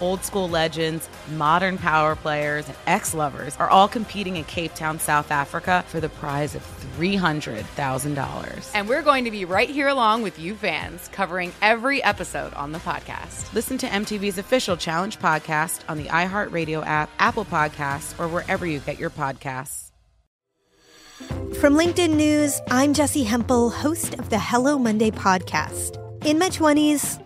Old school legends, modern power players, and ex lovers are all competing in Cape Town, South Africa for the prize of $300,000. And we're going to be right here along with you fans, covering every episode on the podcast. Listen to MTV's official Challenge podcast on the iHeartRadio app, Apple Podcasts, or wherever you get your podcasts. From LinkedIn News, I'm Jessi Hempel, host of the Hello Monday podcast. In my 20s,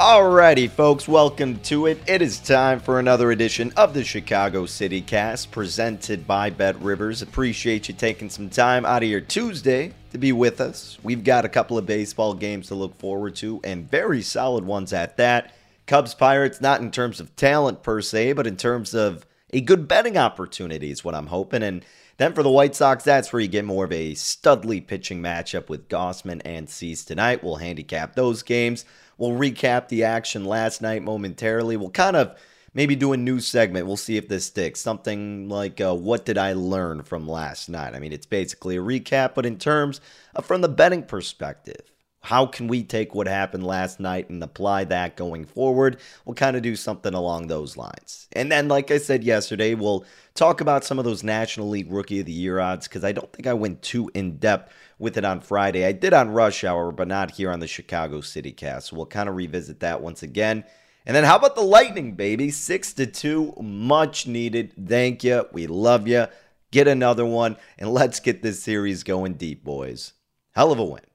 Alrighty, folks, welcome to it. It is time for another edition of the Chicago City Cast presented by Bet Rivers. Appreciate you taking some time out of your Tuesday to be with us. We've got a couple of baseball games to look forward to, and very solid ones at that. Cubs Pirates, not in terms of talent per se, but in terms of a good betting opportunity, is what I'm hoping. And then for the White Sox, that's where you get more of a studly pitching matchup with Gausman and Cease tonight. We'll handicap those games. We'll recap the action last night momentarily. We'll kind of maybe do a new segment. We'll see if this sticks. Something like, uh, What did I learn from last night? I mean, it's basically a recap, but in terms of from the betting perspective, how can we take what happened last night and apply that going forward? We'll kind of do something along those lines. And then, like I said yesterday, we'll talk about some of those National League Rookie of the Year odds because I don't think I went too in depth with it on Friday. I did on Rush Hour, but not here on the Chicago City Cast. So we'll kind of revisit that once again. And then how about the Lightning, baby? Six to two, much needed. Thank you. We love you. Get another one, and let's get this series going deep, boys. Hell of a win.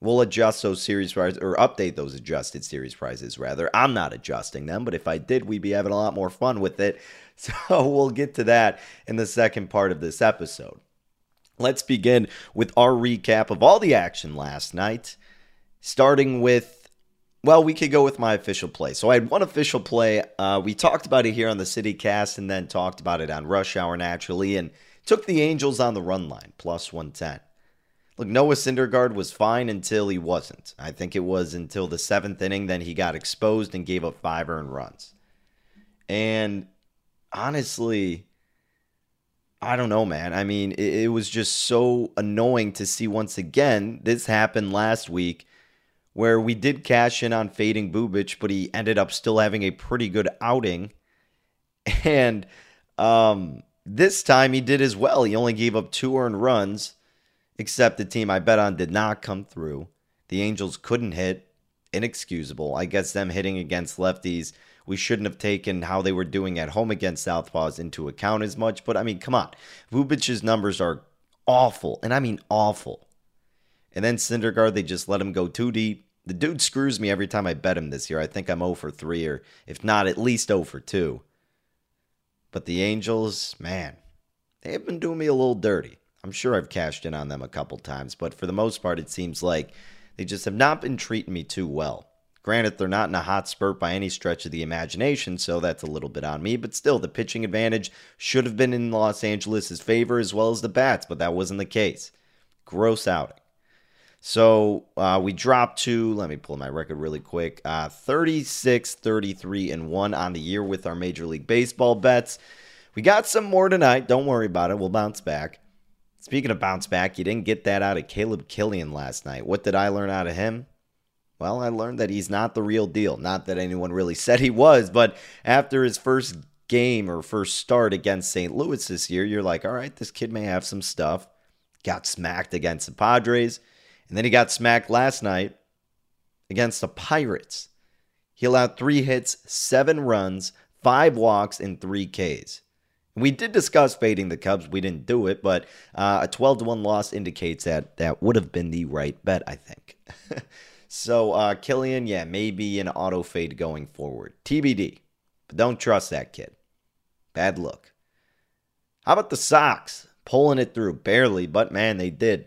We'll adjust those series prices or update those adjusted series prices rather. I'm not adjusting them, but if I did, we'd be having a lot more fun with it. So we'll get to that in the second part of this episode. Let's begin with our recap of all the action last night, starting with, well, we could go with my official play. So I had one official play. Uh, we talked about it here on the City Cast and then talked about it on Rush Hour naturally and took the Angels on the run line, plus 110. Look, Noah Syndergaard was fine until he wasn't. I think it was until the seventh inning, then he got exposed and gave up five earned runs. And honestly, I don't know, man. I mean, it, it, was just so annoying to see once again. This happened last week where we did cash in on fading Bubic, but he ended up still having a pretty good outing. And um, this time he did as well. He only gave up two earned runs, except the team I bet on did not come through. The Angels couldn't hit. Inexcusable. I guess them hitting against lefties we shouldn't have taken how they were doing at home against Southpaws into account as much. But I mean, come on. Bubic's numbers are awful, and I mean awful. And then Syndergaard, they just let him go too deep. The dude screws me every time I bet him this year. I think I'm 0 for 3, or if not, at least 0 for 2. But the Angels, man, they have been doing me a little dirty. I'm sure I've cashed in on them a couple times, but for the most part, it seems like they just have not been treating me too well. Granted, they're not in a hot spurt by any stretch of the imagination, so that's a little bit on me, but still, the pitching advantage should have been in Los Angeles' favor as well as the bats, but that wasn't the case. Gross outing. So uh, we dropped to, let me pull my record really quick, uh, 36, 33, and 1 on the year with our Major League Baseball bets. We got some more tonight. Don't worry about it. We'll bounce back. Speaking of bounce back, you didn't get that out of Caleb Kilian last night. What did I learn out of him? Well, I learned that he's not the real deal. Not that anyone really said he was, but after his first game or first start against St. Louis this year, you're like, all right, this kid may have some stuff. Got smacked against the Padres, and then he got smacked last night against the Pirates. He allowed three hits, seven runs, five walks, and three Ks. We did discuss fading the Cubs. We didn't do it, but uh, a 12 to 1 loss indicates that that would have been the right bet, I think. So uh, Kilian, yeah, maybe an auto fade going forward. TBD. But don't trust that kid. Bad look. How about the Sox? Pulling it through. Barely, but man, they did.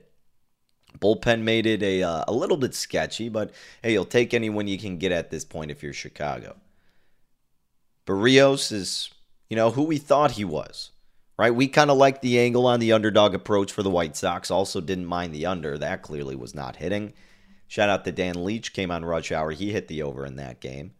Bullpen made it a, uh, a little bit sketchy, but hey, you'll take anyone you can get at this point if you're Chicago. Berrios is, you know, who we thought he was, right? We kind of liked the angle on the underdog approach for the White Sox. Also, didn't mind the under. That clearly was not hitting. Shout out to Dan Leach, came on Rush Hour. He hit the over in that game.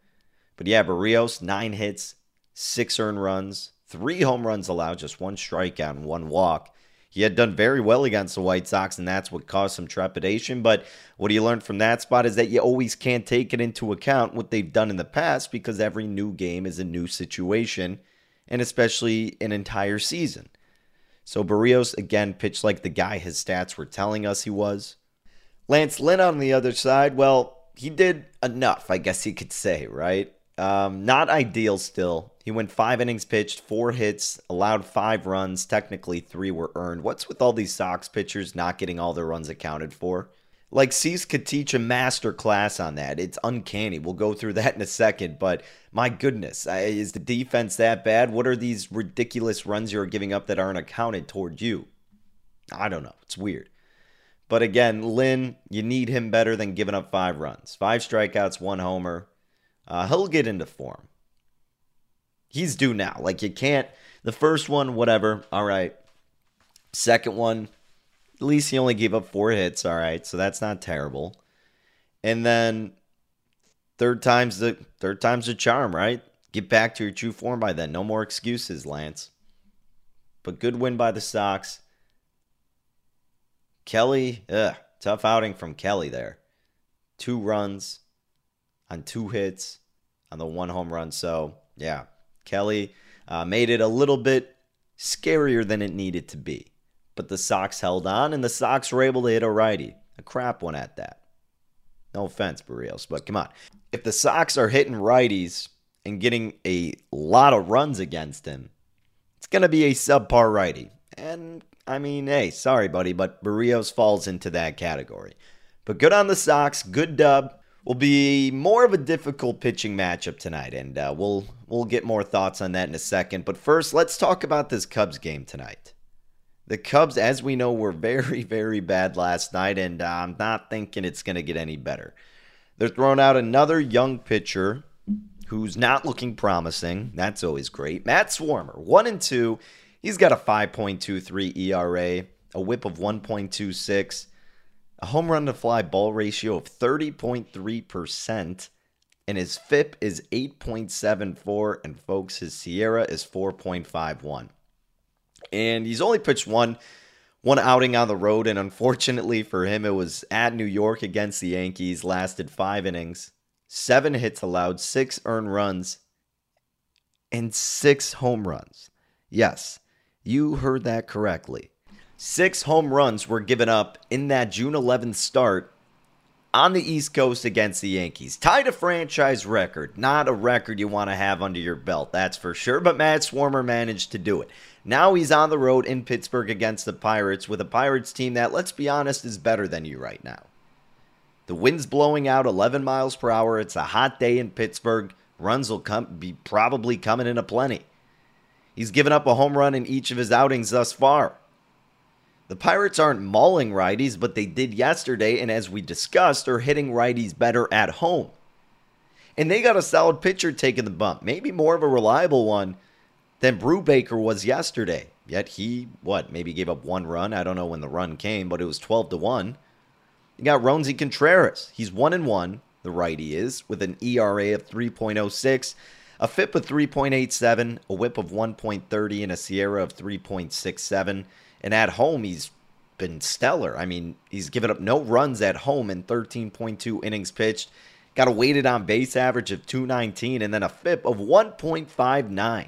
But yeah, Berrios, nine hits, six earned runs, three home runs allowed, just one strikeout and one walk. He had done very well against the White Sox, and that's what caused some trepidation. But what do you learn from that spot is that you always can't take it into account what they've done in the past because every new game is a new situation, and especially an entire season. So Berrios again, pitched like the guy his stats were telling us he was. Lance Lynn on the other side, well, he did enough, I guess you could say, right? Um, not ideal still. He went five innings pitched, four hits, allowed five runs. Technically, three were earned. What's with all these Sox pitchers not getting all their runs accounted for? Like Cease could teach a master class on that. It's uncanny. We'll go through that in a second. But my goodness, is the defense that bad? What are these ridiculous runs you're giving up that aren't accounted toward you? I don't know. It's weird. But again, Lynn, you need him better than giving up five runs. Five strikeouts, one homer. Uh, he'll get into form. He's due now. Like, you can't. The first one, whatever. All right. Second one, at least he only gave up four hits. All right. So that's not terrible. And then third time's the third time's the charm, right? Get back to your true form by then. No more excuses, Lance. But good win by the Sox. Kelly, ugh, tough outing from Kelly there. Two runs on two hits on the one home run. So, yeah, Kelly uh, made it a little bit scarier than it needed to be. But the Sox held on, and the Sox were able to hit a righty. A crap one at that. No offense, Berrios, but come on. If the Sox are hitting righties and getting a lot of runs against him, it's going to be a subpar righty. And I mean, hey, sorry, buddy, but Berrios falls into that category. But good on the Sox, good dub. Will be more of a difficult pitching matchup tonight, and uh, we'll we'll get more thoughts on that in a second. But first, let's talk about this Cubs game tonight. The Cubs, as we know, were very very bad last night, and I'm not thinking it's going to get any better. They're throwing out another young pitcher who's not looking promising. That's always great. Matt Swarmer, one and two. He's got a 5.23 ERA, a whip of 1.26, a home run to fly ball ratio of 30.3%, and his FIP is 8.74, and folks, his SIERA is 4.51. And he's only pitched one one outing on the road, and unfortunately for him, it was at New York against the Yankees, lasted five innings, seven hits allowed, six earned runs, and six home runs. Yes, you heard that correctly. Six home runs were given up in that June 11th start on the East Coast against the Yankees. Tied a franchise record. Not a record you want to have under your belt, that's for sure, but Matt Swarmer managed to do it. Now he's on the road in Pittsburgh against the Pirates with a Pirates team that, let's be honest, is better than you right now. The wind's blowing out 11 miles per hour. It's a hot day in Pittsburgh. Runs will come, be probably coming in a plenty. He's given up a home run in each of his outings thus far. The Pirates aren't mauling righties, but they did yesterday, and as we discussed, are hitting righties better at home. And they got a solid pitcher taking the bump, maybe more of a reliable one than Brubaker was yesterday. Yet he, what, maybe gave up one run. I don't know when the run came, but it was 12 to 1. You got Roansy Contreras. He's 1 and 1, the righty is, with an ERA of 3.06, a FIP of 3.87, a whip of 1.30, and a SIERA of 3.67. And at home, he's been stellar. I mean, he's given up no runs at home in 13.2 innings pitched. Got a weighted on base average of 219 and then a FIP of 1.59.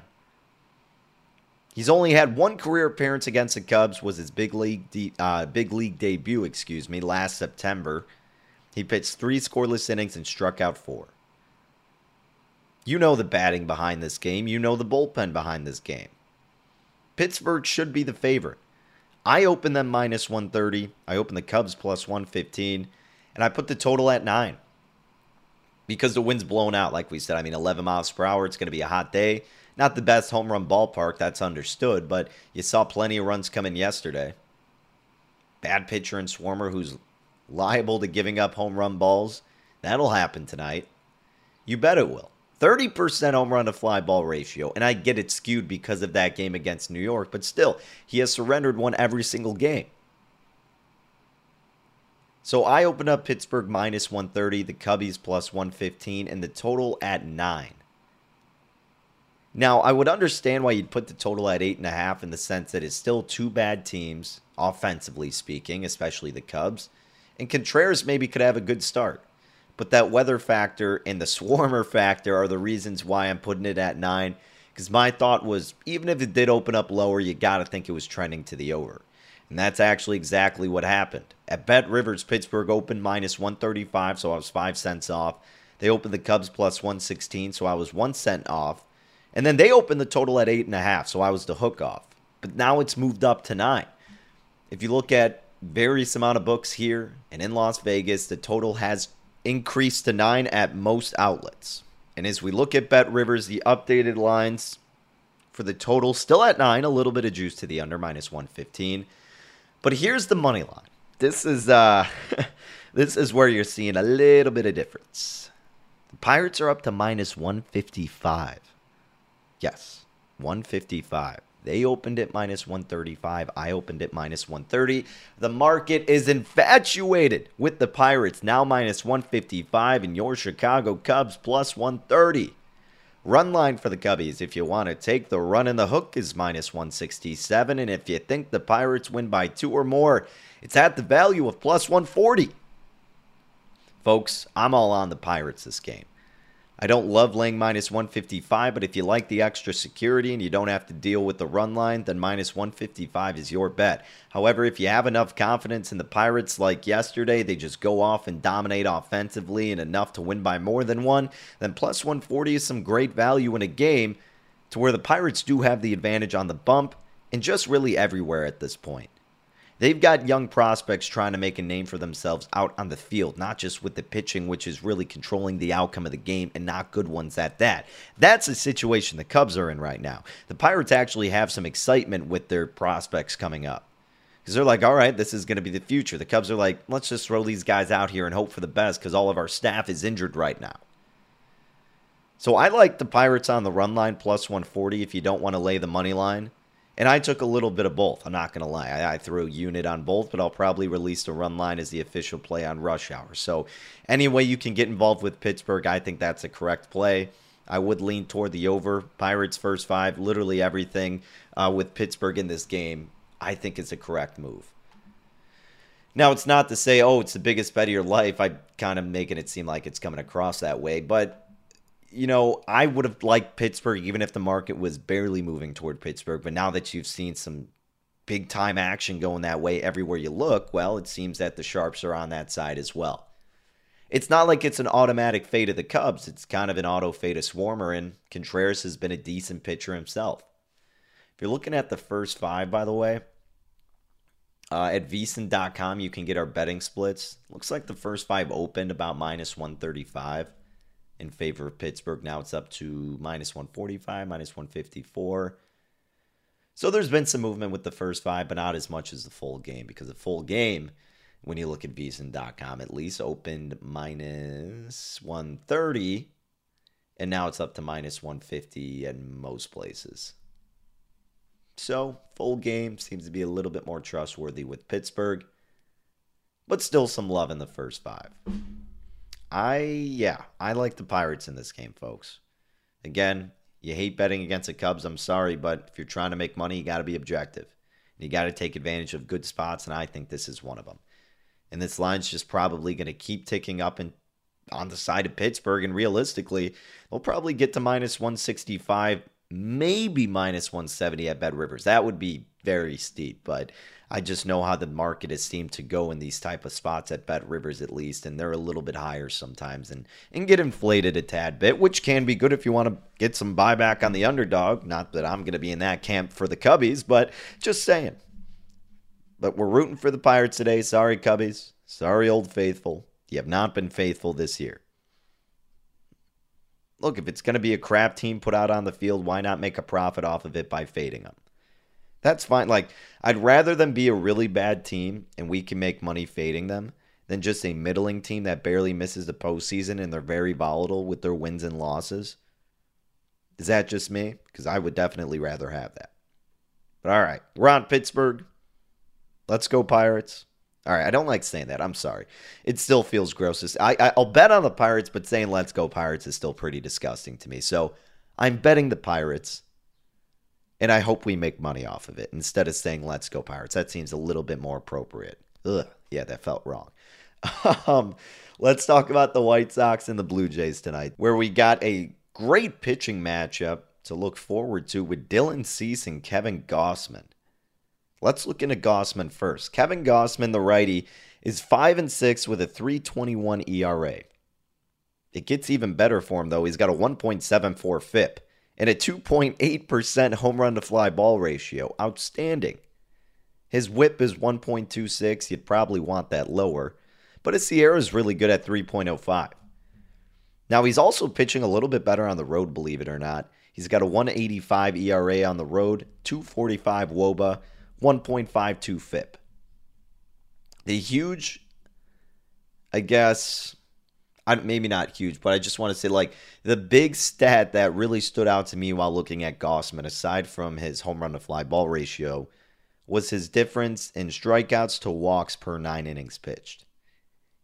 He's only had one career appearance against the Cubs. Was his big league de- uh, big league debut, excuse me, last September. He pitched three scoreless innings and struck out four. You know the batting behind this game. You know the bullpen behind this game. Pittsburgh should be the favorite. I open them minus 130. I open the Cubs plus 115. And I put the total at nine. Because the wind's blown out, like we said. I mean, 11 miles per hour. It's going to be a hot day. Not the best home run ballpark, that's understood, but you saw plenty of runs come in yesterday. Bad pitcher and Swarmer who's liable to giving up home run balls. That'll happen tonight. You bet it will. 30% home run to fly ball ratio. And I get it skewed because of that game against New York, but still, he has surrendered one every single game. So I open up Pittsburgh minus 130, the Cubbies plus 115, and the total at 9. Now, I would understand why you'd put the total at eight and a half in the sense that it's still two bad teams, offensively speaking, especially the Cubs. And Contreras maybe could have a good start. But that weather factor and the swarmer factor are the reasons why I'm putting it at nine. Because my thought was, even if it did open up lower, you got to think it was trending to the over. And that's actually exactly what happened. At Bet Rivers, Pittsburgh opened minus 135, so I was five cents off. They opened the Cubs plus 116, so I was one cent off. And then they opened the total at eight and a half, so I was the hook off. But now it's moved up to nine. If you look at various amount of books here and in Las Vegas, the total has increased to nine at most outlets. And as we look at Bet Rivers, the updated lines for the total still at nine, a little bit of juice to the under minus 115. But here's the money line. This is uh this is where you're seeing a little bit of difference. The Pirates are up to minus 155. Yes, 155. They opened it minus 135. I opened it minus 130. The market is infatuated with the Pirates, now minus 155, and your Chicago Cubs plus 130. Run line for the Cubbies, if you want to take the run in the hook, is minus 167. And if you think the Pirates win by two or more, it's at the value of plus 140. Folks, I'm all on the Pirates this game. I don't love laying minus 155, but if you like the extra security and you don't have to deal with the run line, then minus 155 is your bet. However, if you have enough confidence in the Pirates like yesterday, they just go off and dominate offensively and enough to win by more than one, then plus 140 is some great value in a game to where the Pirates do have the advantage on the bump and just really everywhere at this point. They've got young prospects trying to make a name for themselves out on the field, not just with the pitching, which is really controlling the outcome of the game, and not good ones at that. That's the situation the Cubs are in right now. The Pirates actually have some excitement with their prospects coming up. Because they're like, all right, this is going to be the future. The Cubs are like, let's just throw these guys out here and hope for the best because all of our staff is injured right now. So I like the Pirates on the run line plus 140 if you don't want to lay the money line. And I took a little bit of both. I'm not going to lie. I, I, threw unit on both, but I'll probably release the run line as the official play on rush hour. So, any way you can get involved with Pittsburgh, I think that's a correct play. I would lean toward the over. Pirates first five, literally everything uh, with Pittsburgh in this game, I think is a correct move. Now, it's not to say, oh, it's the biggest bet of your life. I'm kind of making it seem like it's coming across that way, but you know, I would have liked Pittsburgh even if the market was barely moving toward Pittsburgh. But now that you've seen some big time action going that way everywhere you look, well, it seems that the Sharps are on that side as well. It's not like it's an automatic fade of the Cubs. It's kind of an auto fade of Swarmer, and Contreras has been a decent pitcher himself. If you're looking at the first five, by the way, uh, at VSiN.com, you can get our betting splits. Looks like the first five opened about minus 135 in favor of Pittsburgh. Now it's up to minus 145, minus 154. So there's been some movement with the first five, but not as much as the full game because the full game, when you look at VSiN.com, at least opened minus 130 And now it's up to minus 150 in most places. So, full game seems to be a little bit more trustworthy with Pittsburgh, but still some love in the first five. I, yeah, I like the Pirates in this game, folks. Again, you hate betting against the Cubs, I'm sorry, but if you're trying to make money, you got to be objective. You got to take advantage of good spots, and I think this is one of them. And this line's just probably going to keep ticking up and on the side of Pittsburgh. And realistically, they'll probably get to minus 165, maybe minus 170 at Bet Rivers. That would be very steep, but I just know how the market has seemed to go in these type of spots at Bet Rivers at least, and they're a little bit higher sometimes and, and get inflated a tad bit, which can be good if you want to get some buyback on the underdog. Not that I'm going to be in that camp for the Cubbies, but just saying. But we're rooting for the Pirates today. Sorry, Cubbies. Sorry, Old Faithful. You have not been faithful this year. Look, if it's going to be a crap team put out on the field, why not make a profit off of it by fading them? That's fine. Like, I'd rather them be a really bad team and we can make money fading them than just a middling team that barely misses the postseason and they're very volatile with their wins and losses. Is that just me? Because I would definitely rather have that. But all right, we're on Pittsburgh. Let's go, Pirates. All right, I don't like saying that. I'm sorry. It still feels gross. I, I'll bet on the Pirates, but saying "Let's go Pirates" is still pretty disgusting to me. So I'm betting the Pirates, and I hope we make money off of it instead of saying "Let's go Pirates." That seems a little bit more appropriate. Ugh, yeah, that felt wrong. um, let's talk about the White Sox and the Blue Jays tonight, where we got a great pitching matchup to look forward to with Dylan Cease and Kevin Gausman. Let's look into Gausman first. Kevin Gausman, the righty, is 5 and 6 with a 321 ERA. It gets even better for him, though. He's got a 1.74 FIP and a 2.8% home run to fly ball ratio. Outstanding. His whip is 1.26. You'd probably want that lower, but his SIERA is really good at 3.05. Now, he's also pitching a little bit better on the road, believe it or not. He's got a 185 ERA on the road, 245 Woba, 1.52 FIP. The huge, I guess, I, maybe not huge, but I just want to say like the big stat that really stood out to me while looking at Gausman, aside from his home run to fly ball ratio, was his difference in strikeouts to walks per nine innings pitched.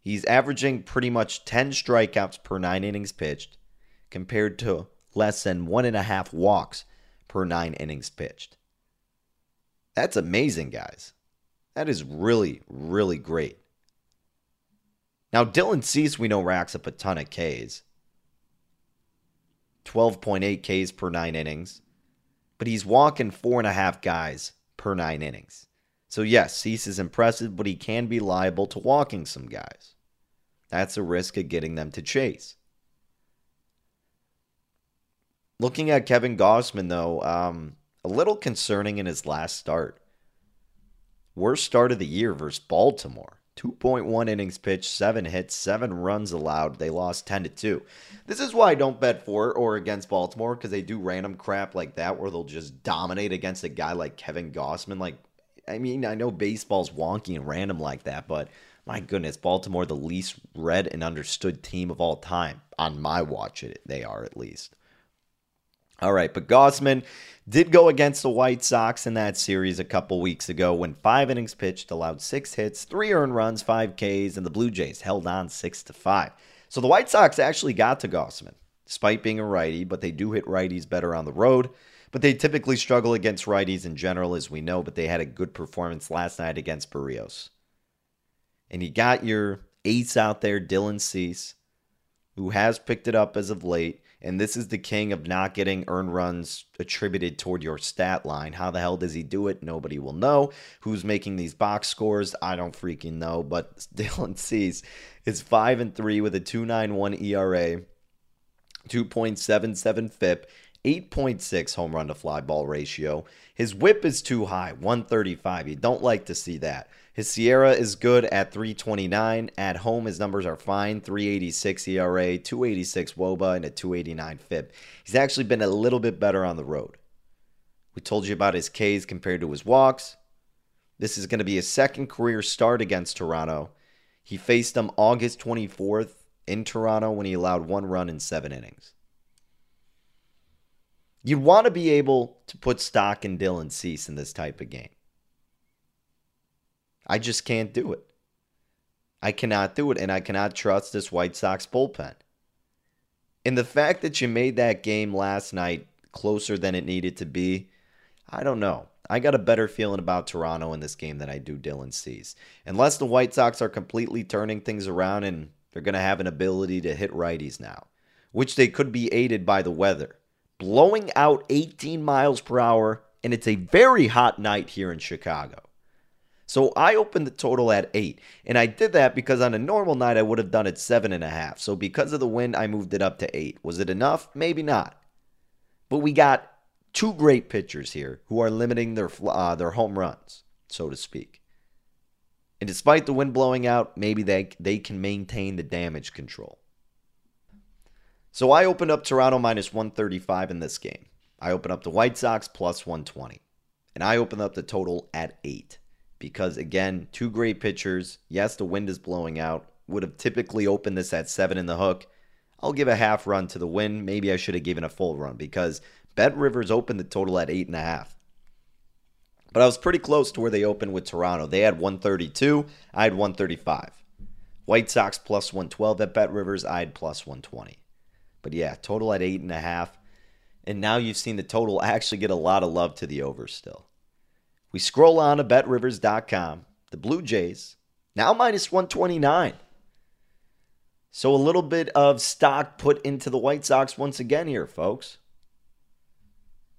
He's averaging pretty much 10 strikeouts per nine innings pitched compared to less than one and a half walks per nine innings pitched. That's amazing, guys. That is really, really great. Now, Dylan Cease, we know, racks up a ton of Ks 12.8 Ks per nine innings, but he's walking four and a half guys per nine innings. So, yes, Cease is impressive, but he can be liable to walking some guys. That's a risk of getting them to chase. Looking at Kevin Gausman, though, um, a little concerning in his last start. Worst start of the year versus Baltimore. 2.1 innings pitched, 7 hits, 7 runs allowed. They lost 10 to 2. This is why I don't bet for or against Baltimore because they do random crap like that where they'll just dominate against a guy like Kevin Gausman. Like, I mean, I know baseball's wonky and random like that, but my goodness, Baltimore, the least read and understood team of all time. On my watch, it they are at least. All right, but Gausman did go against the White Sox in that series a couple weeks ago when five innings pitched, allowed six hits, three earned runs, five Ks, and the Blue Jays held on six to five. So the White Sox actually got to Gausman, despite being a righty, but they do hit righties better on the road. But they typically struggle against righties in general, as we know, but they had a good performance last night against Berrios. And you got your ace out there, Dylan Cease, who has picked it up as of late. And this is the king of not getting earned runs attributed toward your stat line. How the hell does he do it? Nobody will know. Who's making these box scores? I don't freaking know. But Dylan Cease is 5 and 3 with a 291 ERA, 2.77 FIP, 8.6 home run to fly ball ratio. His whip is too high, 135. You don't like to see that. His SIERA is good at 329. At home, his numbers are fine 386 ERA, 286 Woba, and a 289 FIP. He's actually been a little bit better on the road. We told you about his Ks compared to his walks. This is going to be his second career start against Toronto. He faced them August 24th in Toronto when he allowed one run in seven innings. You'd want to be able to put stock in Dylan Cease in this type of game. I just can't do it. I cannot do it, and I cannot trust this White Sox bullpen. And the fact that you made that game last night closer than it needed to be, I don't know. I got a better feeling about Toronto in this game than I do Dylan Cease. Unless the White Sox are completely turning things around and they're going to have an ability to hit righties now, which they could be aided by the weather. Blowing out 18 miles per hour, and it's a very hot night here in Chicago. So I opened the total at eight. And I did that because on a normal night, I would have done it seven and a half. So because of the wind, I moved it up to eight. Was it enough? Maybe not. But we got two great pitchers here who are limiting their, uh, their home runs, so to speak. And despite the wind blowing out, maybe they, they can maintain the damage control. So I opened up Toronto minus 135 in this game. I opened up the White Sox plus 120. And I opened up the total at 8 because, again, two great pitchers. Yes, the wind is blowing out. Would have typically opened this at seven in the hook. I'll give a half run to the win. Maybe I should have given a full run because Bet Rivers opened the total at eight and a half. But I was pretty close to where they opened with Toronto. They had 132. I had 135. White Sox plus 112 at Bet Rivers. I had plus 120. But yeah, total at eight and a half. And now you've seen the total actually get a lot of love to the over still. We scroll on to betrivers.com. The Blue Jays, now minus 129. So a little bit of stock put into the White Sox once again here, folks.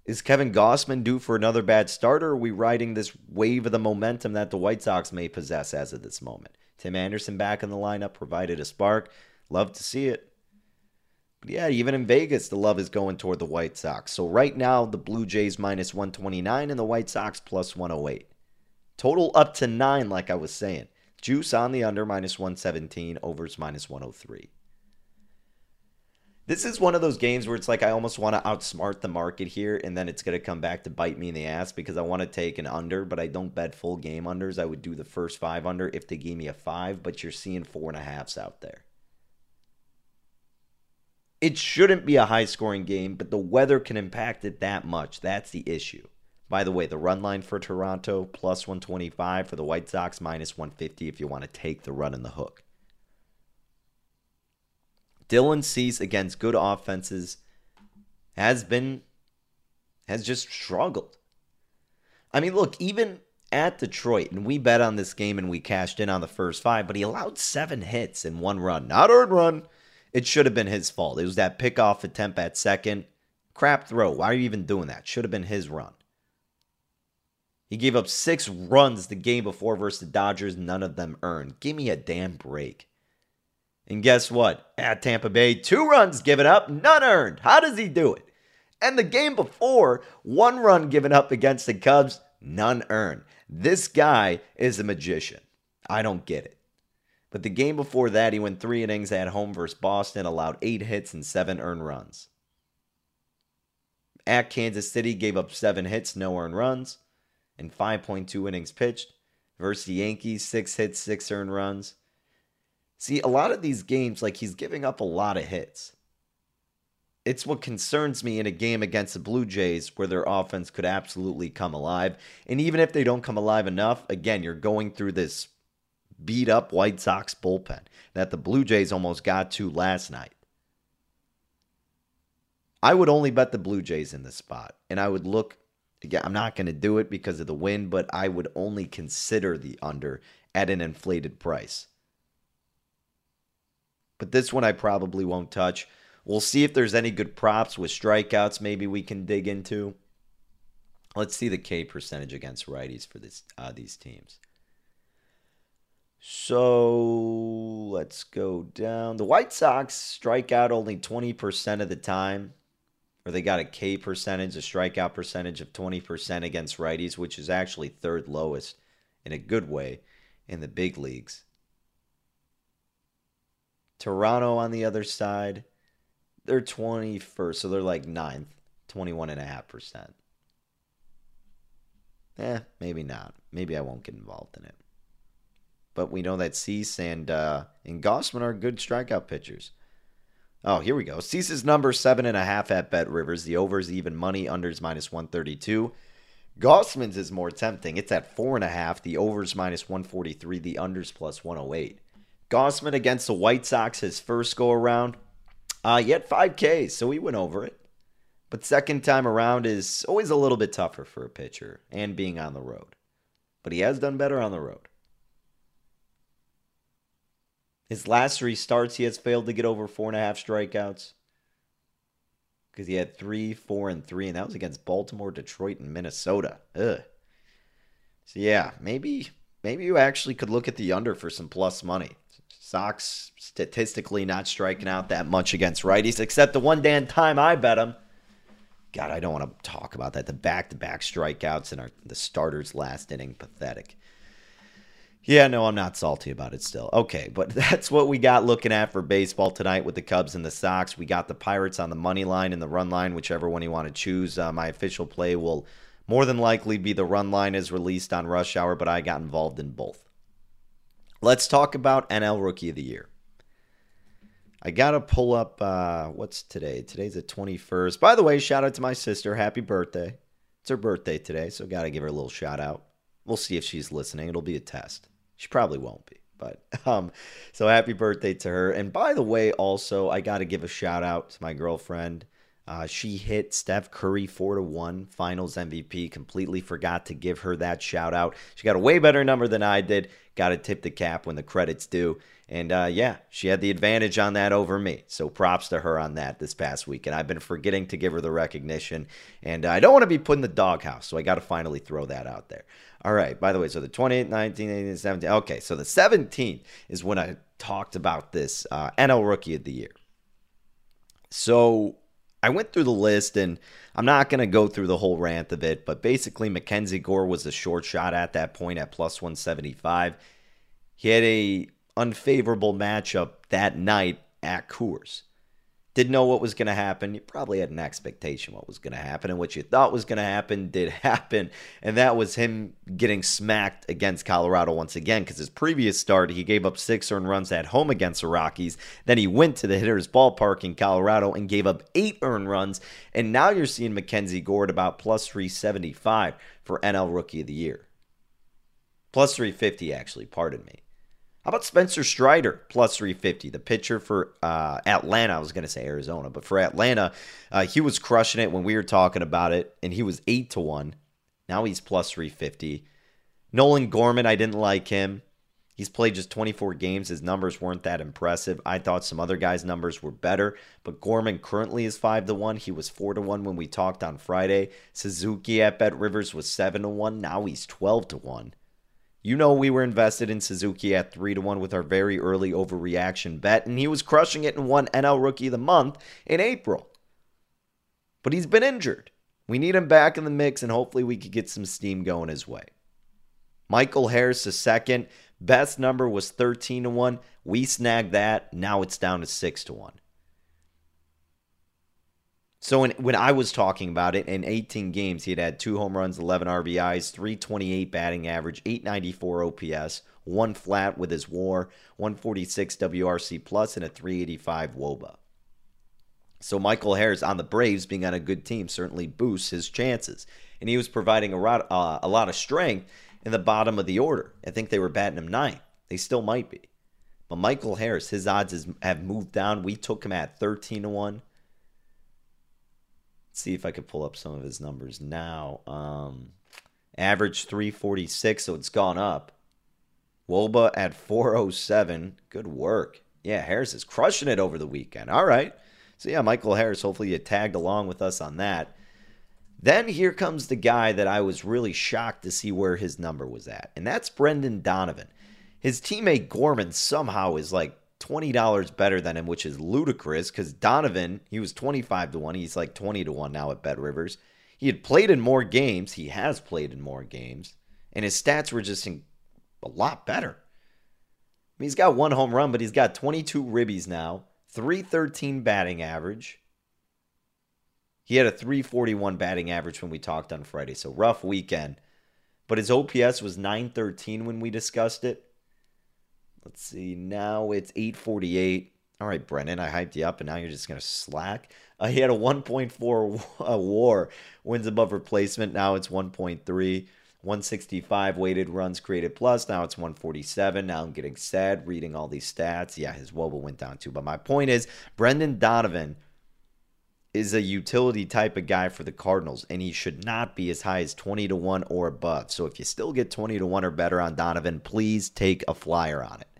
Is Kevin Gausman due for another bad start, or are we riding this wave of the momentum that the White Sox may possess as of this moment? Tim Anderson back in the lineup provided a spark. Love to see it. But yeah, even in Vegas, the love is going toward the White Sox. So right now, the Blue Jays minus 129 and the White Sox plus 108. Total up to nine, like I was saying. Juice on the under minus 117, overs minus 103. This is one of those games where it's like I almost want to outsmart the market here, and then it's going to come back to bite me in the ass because I want to take an under, but I don't bet full game unders. I would do the first five under if they gave me a five, but you're seeing four and a halfs out there. It shouldn't be a high scoring game, but the weather can impact it that much. That's the issue. By the way, the run line for Toronto plus 125 for the White Sox minus 150 if you want to take the run in the hook. Dylan Cease against good offenses has been has just struggled. I mean, look, even at Detroit, and we bet on this game and we cashed in on the first five, but he allowed seven hits in one run, not earned run. It should have been his fault. It was that pickoff attempt at second. Crap throw. Why are you even doing that? Should have been his run. He gave up six runs the game before versus the Dodgers, none of them earned. Give me a damn break. And guess what? At Tampa Bay, two runs given up, none earned. How does he do it? And the game before, one run given up against the Cubs, none earned. This guy is a magician. I don't get it. But the game before that, he went three innings at home versus Boston, allowed eight hits and seven earned runs. At Kansas City, gave up seven hits, no earned runs, and 5.2 innings pitched. Versus the Yankees, six hits, six earned runs. See, a lot of these games, like he's giving up a lot of hits. It's what concerns me in a game against the Blue Jays where their offense could absolutely come alive. And even if they don't come alive enough, again, you're going through this beat up White Sox bullpen that the Blue Jays almost got to last night. I would only bet the Blue Jays in this spot. And I would look, again, I'm not going to do it because of the win, but I would only consider the under at an inflated price. But this one I probably won't touch. We'll see if there's any good props with strikeouts maybe we can dig into. Let's see the K percentage against righties for this uh, these teams. So let's go down. The White Sox strike out only 20% of the time, or they got a K percentage, a strikeout percentage of 20% against righties, which is actually third lowest in a good way in the big leagues. Toronto on the other side, they're 21st, so they're like ninth, 21.5%. Eh, maybe not. Maybe I won't get involved in it but we know that Cease and uh, and Gausman are good strikeout pitchers. Oh, here we go. Cease's number seven and a half at Bet Rivers. The overs even money, unders minus 132. Gausman's is more tempting. It's at four and a half. The overs minus 143. The unders plus 108. Gausman against the White Sox, his first go around. Uh, he had five Ks, so he went over it. But second time around is always a little bit tougher for a pitcher and being on the road. But he has done better on the road. His last three starts, he has failed to get over four and a half strikeouts because he had three, four, and three, and that was against Baltimore, Detroit, and Minnesota. Ugh. So yeah, maybe maybe you actually could look at the under for some plus money. Sox statistically not striking out that much against righties, except the one damn time I bet them. God, I don't want to talk about that. The back-to-back strikeouts and our the starters last inning, pathetic. Yeah, no, I'm not salty about it still. Okay, but that's what we got looking at for baseball tonight with the Cubs and the Sox. We got the Pirates on the money line and the run line, whichever one you want to choose. Uh, my official play will more than likely be the run line as released on Rush Hour, but I got involved in both. Let's talk about NL Rookie of the Year. I got to pull up, uh, what's today? Today's the 21st. By the way, shout out to my sister. Happy birthday. It's her birthday today, so got to give her a little shout out. We'll see if she's listening. It'll be a test. She probably won't be. But um, so happy birthday to her. And by the way, also I got to give a shout out to my girlfriend. Uh, she hit Steph Curry four to one Finals MVP. Completely forgot to give her that shout out. She got a way better number than I did. Got to tip the cap when the credits due. And uh, yeah, she had the advantage on that over me. So props to her on that this past week. And I've been forgetting to give her the recognition. And I don't want to be put in the doghouse. So I got to finally throw that out there. All right. By the way, so the 28, 19, 18, 17. Okay. So the 17th is when I talked about this uh, NL Rookie of the Year. So I went through the list and I'm not going to go through the whole rant of it, but basically Mackenzie Gore was a short shot at that point at plus 175. He had a unfavorable matchup that night at Coors didn't know what was going to happen. You probably had an expectation what was going to happen, and what you thought was going to happen did happen, and that was him getting smacked against Colorado once again. Because his previous start, he gave up six earned runs at home against the Rockies. Then he went to the hitters' ballpark in Colorado and gave up eight earned runs, and now you're seeing Mackenzie Gore about plus 375 for NL Rookie of the Year. Plus 350, actually, pardon me. How about Spencer Strider plus 350, the pitcher for uh, Atlanta? I was going to say Arizona, but for Atlanta, uh, he was crushing it when we were talking about it, and he was eight to one. Now he's plus 350. Nolan Gorman, I didn't like him. He's played just 24 games. His numbers weren't that impressive. I thought some other guys' numbers were better, but Gorman currently is 5 to 1. He was 4 to 1 when we talked on Friday. Suzuki at Bet Rivers was 7 to 1. Now he's 12 to 1. You know we were invested in Suzuki at 3 to 1 with our very early overreaction bet and he was crushing it and won NL Rookie of the Month in April. But he's been injured. We need him back in the mix and hopefully we could get some steam going his way. Michael Harris the second, best number was 13 to 1. We snagged that. Now it's down to 6 to 1. So when, when I was talking about it, in 18 games, he had had two home runs, 11 RBIs, 328 batting average, 894 OPS, one flat with his WAR, 146 WRC plus, and a 385 WOBA. So Michael Harris on the Braves being on a good team certainly boosts his chances, and he was providing a lot, uh, a lot of strength in the bottom of the order. I think they were batting him ninth. They still might be. But Michael Harris, his odds has, have moved down. We took him at 13 to 1 see if I could pull up some of his numbers now. Um, average 346, so it's gone up. Woba at 407. Good work. Yeah, Harris is crushing it over the weekend. All right. So, yeah, Michael Harris, hopefully you tagged along with us on that. Then here comes the guy that I was really shocked to see where his number was at, and that's Brendan Donovan. His teammate Gorman somehow is like $20 better than him, which is ludicrous because Donovan, he was 25 to 1. He's like 20 to 1 now at Bet Rivers. He had played in more games. He has played in more games. And his stats were just in, a lot better. I mean, he's got one home run, but he's got 22 ribbies now, 313 batting average. He had a 341 batting average when we talked on Friday, so rough weekend. But his OPS was 913 when we discussed it. Let's see. Now it's 848. All right, Brendan, I hyped you up, and now you're just going to slack. Uh, he had a 1.4 uh, war, wins above replacement. Now it's 1.3. 165 weighted runs created plus. Now it's 147. Now I'm getting sad reading all these stats. Yeah, his wOBA went down too. But my point is, Brendan Donovan is a utility type of guy for the Cardinals, and he should not be as high as 20 to 1 or above. So if you still get 20 to 1 or better on Donovan, please take a flyer on it.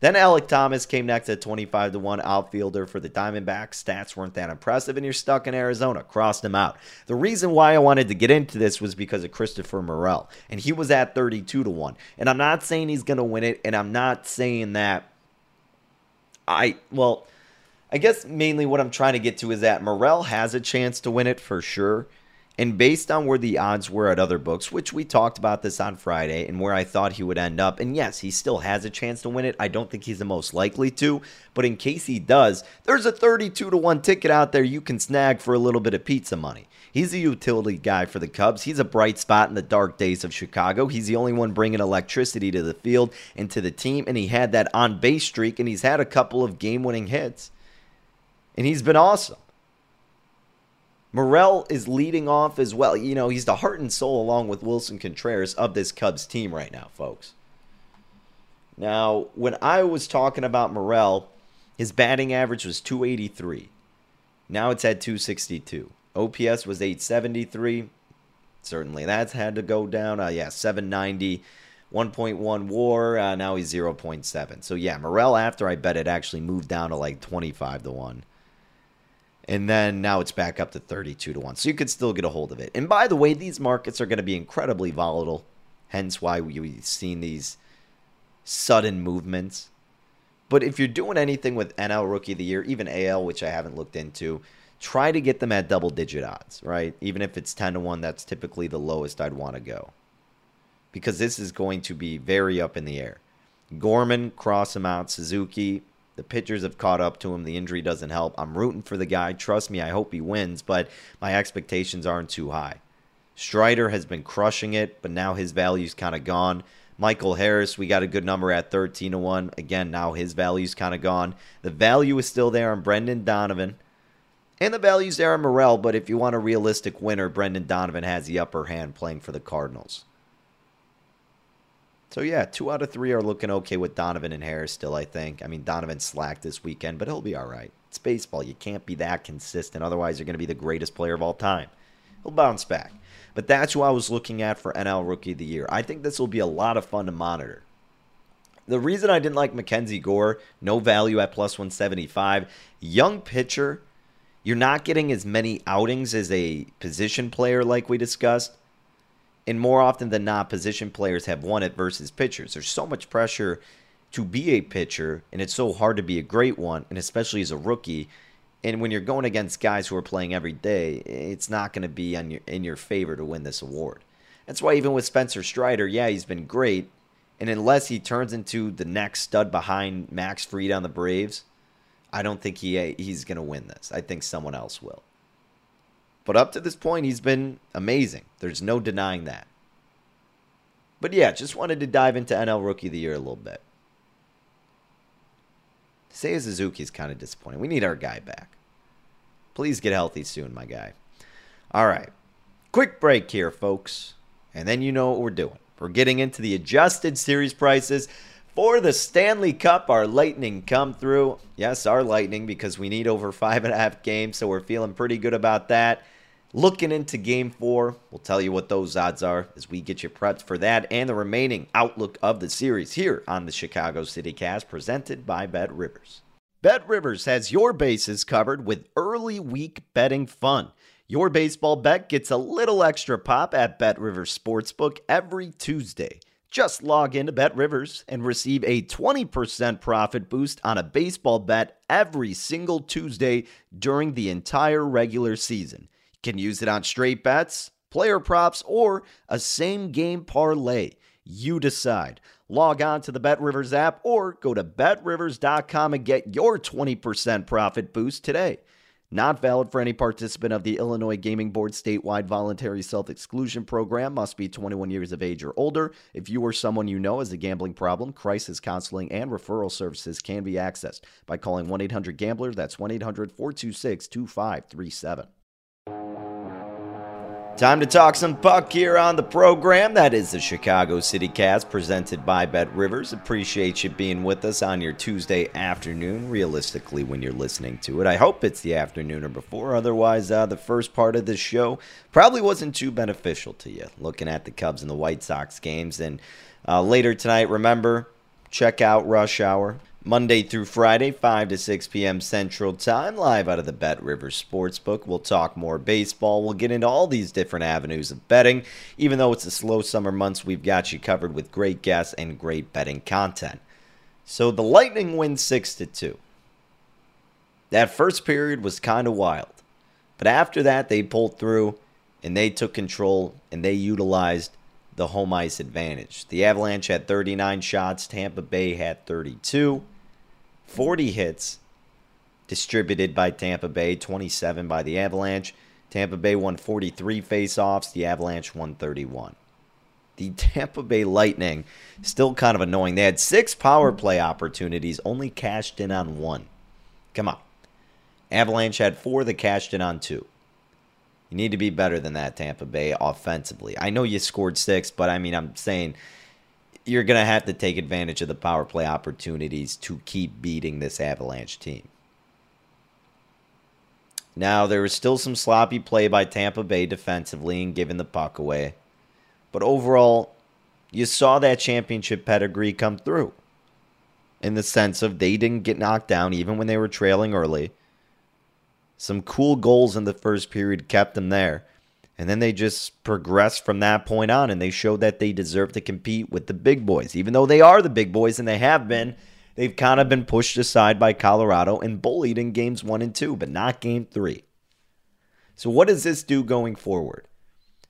Then Alek Thomas came next at 25 to 1 outfielder for the Diamondbacks. Stats weren't that impressive, and you're stuck in Arizona. Crossed him out. The reason why I wanted to get into this was because of Christopher Morel, and he was at 32 to 1. And I'm not saying he's going to win it, and I'm not saying that I, well, I guess mainly what I'm trying to get to is that Morel has a chance to win it for sure. And based on where the odds were at other books, which we talked about this on Friday, and where I thought he would end up, and yes, he still has a chance to win it. I don't think he's the most likely to, but in case he does, there's a 32 to 1 ticket out there you can snag for a little bit of pizza money. He's a utility guy for the Cubs. He's a bright spot in the dark days of Chicago. He's the only one bringing electricity to the field and to the team, and he had that on base streak, and he's had a couple of game winning hits. And he's been awesome. Morel is leading off as well. You know, he's the heart and soul, along with Willson Contreras, of this Cubs team right now, folks. Now, when I was talking about Morel, his batting average was 283. Now it's at 262. OPS was 873. Certainly that's had to go down. Uh, yeah, 790. 1.1 war. Uh, now he's 0.7. So yeah, Morel, after I bet it, actually moved down to like 25 to 1. And then now it's back up to 32 to 1. So you could still get a hold of it. And by the way, these markets are going to be incredibly volatile. Hence why we've seen these sudden movements. But if you're doing anything with NL Rookie of the Year, even AL, which I haven't looked into, try to get them at double digit odds, right? Even if it's 10 to 1, that's typically the lowest I'd want to go. Because this is going to be very up in the air. Gorman, cross him out. Suzuki, the pitchers have caught up to him. The injury doesn't help. I'm rooting for the guy. Trust me, I hope he wins, but my expectations aren't too high. Strider has been crushing it, but now his value's kind of gone. Michael Harris, we got a good number at 13 to 1. Again, now his value's kind of gone. The value is still there on Brendan Donovan. And the value's there on Morel, but if you want a realistic winner, Brendan Donovan has the upper hand playing for the Cardinals. So yeah, two out of three are looking okay with Donovan and Harris still, I think. I mean, Donovan slacked this weekend, but he'll be all right. It's baseball. You can't be that consistent. Otherwise, you're going to be the greatest player of all time. He'll bounce back. But that's who I was looking at for NL Rookie of the Year. I think this will be a lot of fun to monitor. The reason I didn't like Mackenzie Gore, no value at plus 175, young pitcher. You're not getting as many outings as a position player like we discussed. And more often than not, position players have won it versus pitchers. There's so much pressure to be a pitcher, and it's so hard to be a great one, and especially as a rookie. And when you're going against guys who are playing every day, it's not going to be your, in your favor to win this award. That's why even with Spencer Strider, yeah, he's been great. And unless he turns into the next stud behind Max Fried on the Braves, I don't think he he's going to win this. I think someone else will. But up to this point, he's been amazing. There's no denying that. But yeah, just wanted to dive into NL Rookie of the Year a little bit. Seiya Suzuki is kind of disappointing. We need our guy back. Please get healthy soon, my guy. All right. Quick break here, folks. And then you know what we're doing. We're getting into the adjusted series prices for the Stanley Cup. Our Lightning come through. Yes, our Lightning, because we need over five and a half games, so we're feeling pretty good about that. Looking into game four, we'll tell you what those odds are as we get you prepped for that and the remaining outlook of the series here on the Chicago City Cast presented by Bet Rivers. Bet Rivers has your bases covered with early week betting fun. Your baseball bet gets a little extra pop at Bet Rivers Sportsbook every Tuesday. Just log into Bet Rivers and receive a 20% profit boost on a baseball bet every single Tuesday during the entire regular season. You Can use it on straight bets, player props, or a same game parlay. You decide. Log on to the Bet Rivers app or go to betrivers.com and get your 20% profit boost today. Not valid for any participant of the Illinois Gaming Board statewide voluntary self exclusion program. Must be 21 years of age or older. If you or someone you know has a gambling problem, crisis counseling and referral services can be accessed by calling 1 800 Gambler. That's 1 800 426 2537. Time to talk some puck here on the program. That is the Chicago City Cast presented by Bet Rivers. Appreciate you being with us on your Tuesday afternoon, realistically, when you're listening to it. I hope it's the afternoon or before. Otherwise, uh, the first part of this show probably wasn't too beneficial to you, looking at the Cubs and the White Sox games. And uh, later tonight, remember, check out Rush Hour. Monday through Friday, 5 to 6 p.m. Central Time, live out of the Bet River Sportsbook. We'll talk more baseball. We'll get into all these different avenues of betting. Even though it's a slow summer months, we've got you covered with great guests and great betting content. So the Lightning win 6 to 2. That first period was kind of wild. But after that, they pulled through and they took control and they utilized the home ice advantage. The Avalanche had 39 shots, Tampa Bay had 32. 40 hits distributed by Tampa Bay, 27 by the Avalanche. Tampa Bay won 43 faceoffs, the Avalanche won 31. The Tampa Bay Lightning still kind of annoying. They had 6 power play opportunities, only cashed in on 1. Come on. Avalanche had 4 that cashed in on 2. You need to be better than that, Tampa Bay, offensively. I know you scored six, but I mean, I'm saying you're going to have to take advantage of the power play opportunities to keep beating this Avalanche team. Now, there was still some sloppy play by Tampa Bay defensively and giving the puck away. But overall, you saw that championship pedigree come through in the sense of they didn't get knocked down even when they were trailing early. Some cool goals in the first period kept them there. And then they just progressed from that point on and they showed that they deserve to compete with the big boys. Even though they are the big boys and they have been, they've kind of been pushed aside by Colorado and bullied in games one and two, but not game three. So, what does this do going forward?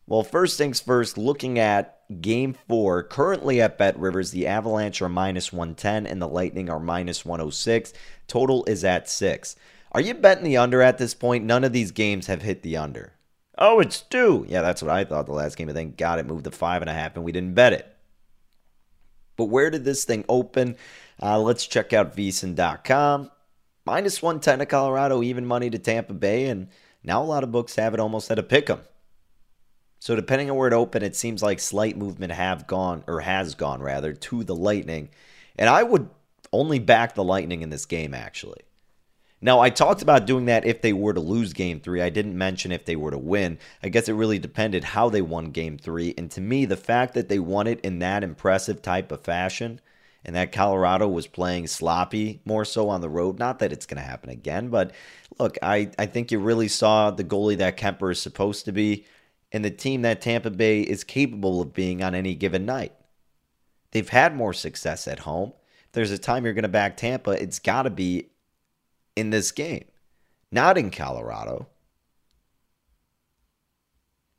Well, first things first, looking at game four, currently at Bet Rivers, the Avalanche are minus 110 and the Lightning are minus 106. Total is at six. Are you betting the under at this point? None of these games have hit the under. Oh, it's two. Yeah, that's what I thought the last game. But thank God it moved to five and a half, and we didn't bet it. But where did this thing open? Uh, let's check out VSiN.com. Minus 110 to Colorado, even money to Tampa Bay, and now a lot of books have it almost at a pick 'em. So depending on where it opened, it seems like slight movement have gone or has gone rather to the Lightning, and I would only back the Lightning in this game actually. Now, I talked about doing that if they were to lose game three. I didn't mention if they were to win. I guess it really depended how they won game three. And to me, the fact that they won it in that impressive type of fashion and that Colorado was playing sloppy more so on the road, not that it's going to happen again, but look, I, I think you really saw the goalie that Kuemper is supposed to be and the team that Tampa Bay is capable of being on any given night. They've had more success at home. If there's a time you're going to back Tampa, it's got to be in this game, not in Colorado.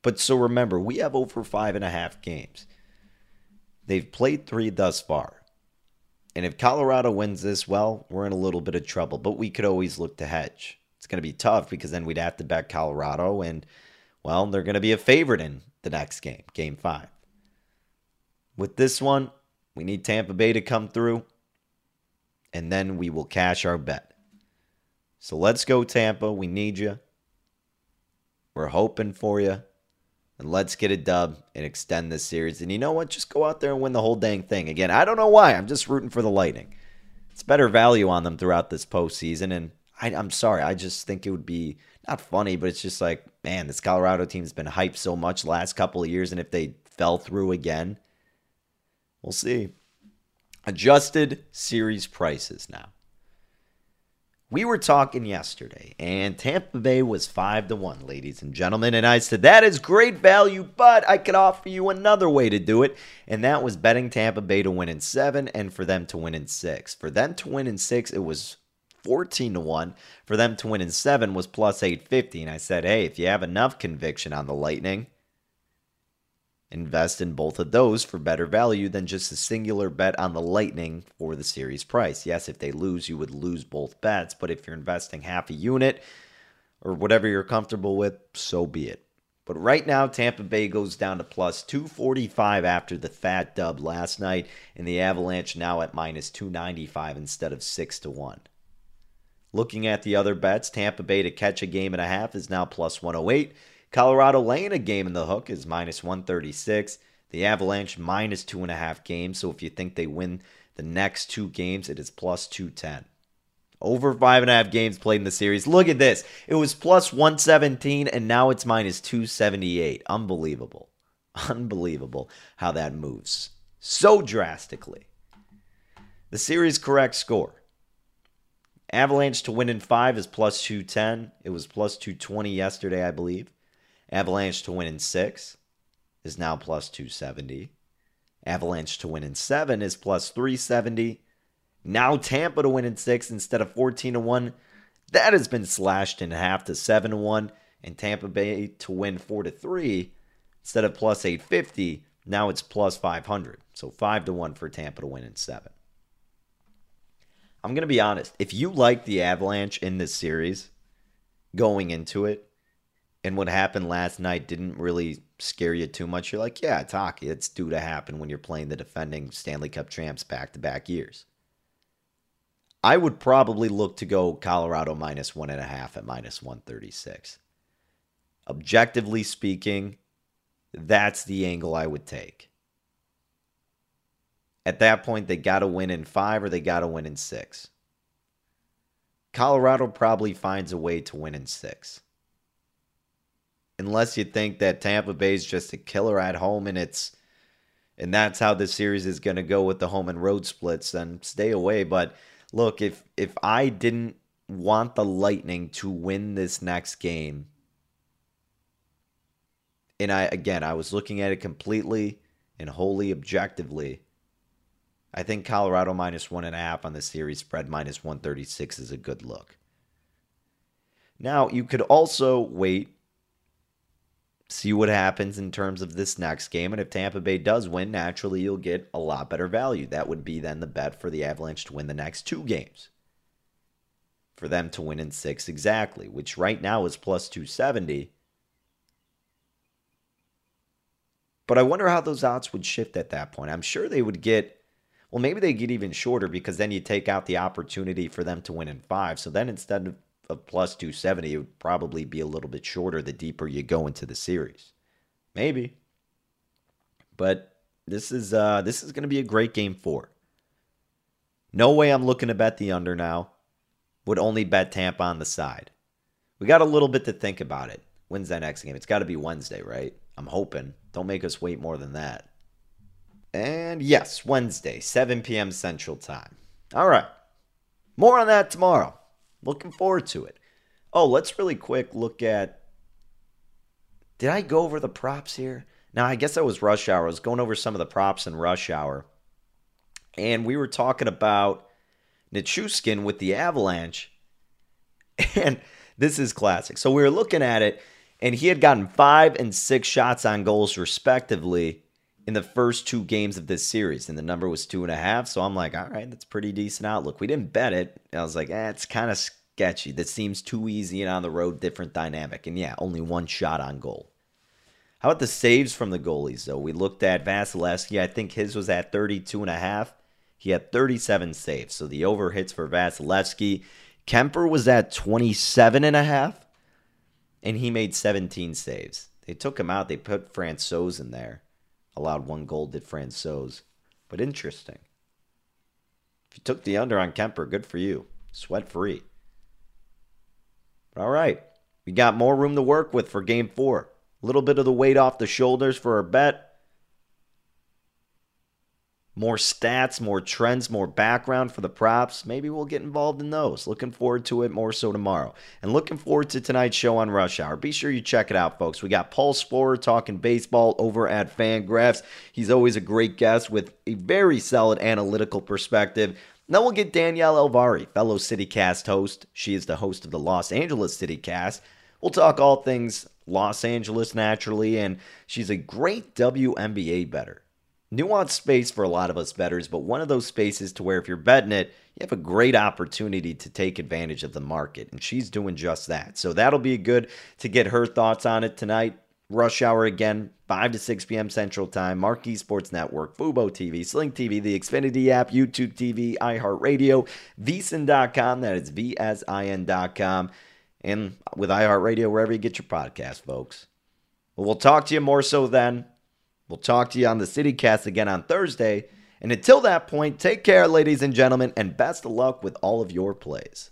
But so remember, we have over five and a half games. They've played three thus far. And if Colorado wins this, well, we're in a little bit of trouble. But we could always look to hedge. It's going to be tough because then we'd have to bet Colorado, and, well, they're going to be a favorite in the next game, game five. With this one, we need Tampa Bay to come through, and then we will cash our bet. So let's go, Tampa. We need you. We're hoping for you. And let's get a dub and extend this series. And you know what? Just go out there and win the whole dang thing. Again, I don't know why. I'm just rooting for the Lightning. It's better value on them throughout this postseason. And I, am sorry. I just think it would be not funny, but it's just like, man, this Colorado team's been hyped so much last couple of years. And if they fell through again, we'll see. Adjusted series prices now. We were talking yesterday, and Tampa Bay was 5 to 1, ladies and gentlemen. And I said, that is great value, but I could offer you another way to do it. And that was betting Tampa Bay to win in 7 and for them to win in 6. For them to win in 6, it was 14 to 1. For them to win in 7 was plus 850. And I said, hey, if you have enough conviction on the Lightning, Invest in both of those for better value than just a singular bet on the Lightning for the series price. Yes, if they lose, you would lose both bets, but if you're investing half a unit or whatever you're comfortable with, so be it. But right now, Tampa Bay goes down to plus 245 after the fat dub last night, and the Avalanche now at minus 295 instead of 6 to 1. Looking at the other bets, Tampa Bay to catch a game and a half is now plus 108. Colorado laying a game in the hook is minus 136. The Avalanche minus two and a half games. So if you think they win the next two games, it is plus 210. Over five and a half games played in the series. Look at this. It was plus 117 and now it's minus 278. Unbelievable. Unbelievable how that moves so drastically. The series correct score. Avalanche to win in five is plus 210. It was plus 220 yesterday, I believe. Avalanche to win in six is now plus 270. Avalanche to win in seven is plus 370. Now Tampa to win in six instead of 14 to 1. That has been slashed in half to 7 to 1. And Tampa Bay to win 4 to 3 instead of plus 850. Now it's plus 500. So 5 to 1 for Tampa to win in seven. I'm going to be honest. If you like the Avalanche in this series going into it, and what happened last night didn't really scare you too much, you're like, yeah, it's hockey. It's due to happen when you're playing the defending Stanley Cup champs back to back years. I would probably look to go Colorado minus one and a half at minus 136. Objectively speaking, that's the angle I would take. At that point, they got to win in five or they got to win in six. Colorado probably finds a way to win in six. Unless you think that Tampa Bay is just a killer at home and it's and that's how this series is going to go with the home and road splits, then stay away. But look, if if I didn't want the Lightning to win this next game, and I again I was looking at it completely and wholly objectively, I think Colorado minus one and a half on the series spread minus 136 is a good look. Now, you could also wait, see what happens in terms of this next game. And if Tampa Bay does win, naturally you'll get a lot better value. That would be then the bet for the Avalanche to win the next two games. For them to win in six exactly, which right now is plus 270. But I wonder how those odds would shift at that point. I'm sure they would get well, maybe they get even shorter because then you take out the opportunity for them to win in five. So then instead of, of plus 270, it would probably be a little bit shorter the deeper you go into the series. Maybe. But this is uh this is gonna be a great game four. No way I'm looking to bet the under now. Would only bet Tampa on the side. We got a little bit to think about it. When's that next game? It's got to be Wednesday, right? I'm hoping. Don't make us wait more than that. And yes, Wednesday, 7 p.m. Central Time. All right. More on that tomorrow. Looking forward to it. Oh, let's really quick look at. Did I go over the props here? Now, I guess that was rush hour. I was going over some of the props in rush hour. And we were talking about Nichushkin with the Avalanche. And this is classic. So we were looking at it, and he had gotten five and six shots on goals, respectively in the first two games of this series, and the number was two and a half. So I'm like, all right, that's pretty decent outlook. We didn't bet it. I was like, eh, it's kind of sketchy. That seems too easy and on the road, different dynamic. And yeah, only one shot on goal. How about the saves from the goalies, though? We looked at Vasilevskiy. I think his was at 32 and a half. He had 37 saves. So the over hits for Vasilevskiy. Kuemper was at 27 and a half, and he made 17 saves. They took him out. They put Francouz in there allowed one goal, did Francouz. But interesting. If you took the under on Kuemper, good for you. Sweat free. All right. We got more room to work with for game four. A little bit of the weight off the shoulders for our bet. More stats, more trends, more background for the props. Maybe we'll get involved in those. Looking forward to it more so tomorrow. And looking forward to tonight's show on Rush Hour. Be sure you check it out, folks. We got Paul Sporer talking baseball over at Fangraphs. He's always a great guest with a very solid analytical perspective. Then we'll get Danielle Alvari, fellow CityCast host. She is the host of the Los Angeles CityCast. We'll talk all things Los Angeles naturally, and she's a great WNBA bettor. Nuanced space for a lot of us bettors, but one of those spaces to where if you're betting it, you have a great opportunity to take advantage of the market. And she's doing just that. So that'll be good to get her thoughts on it tonight. Rush hour again, 5 to 6 p.m. Central Time, Marquee Sports Network, Fubo TV, Sling TV, the Xfinity app, YouTube TV, iHeartRadio, VSIN.com. That is V-S-I-N.com. And with iHeartRadio, wherever you get your podcast, folks. Well, we'll talk to you more so then. We'll talk to you on the CityCast again on Thursday. And until that point, take care, ladies and gentlemen, and best of luck with all of your plays.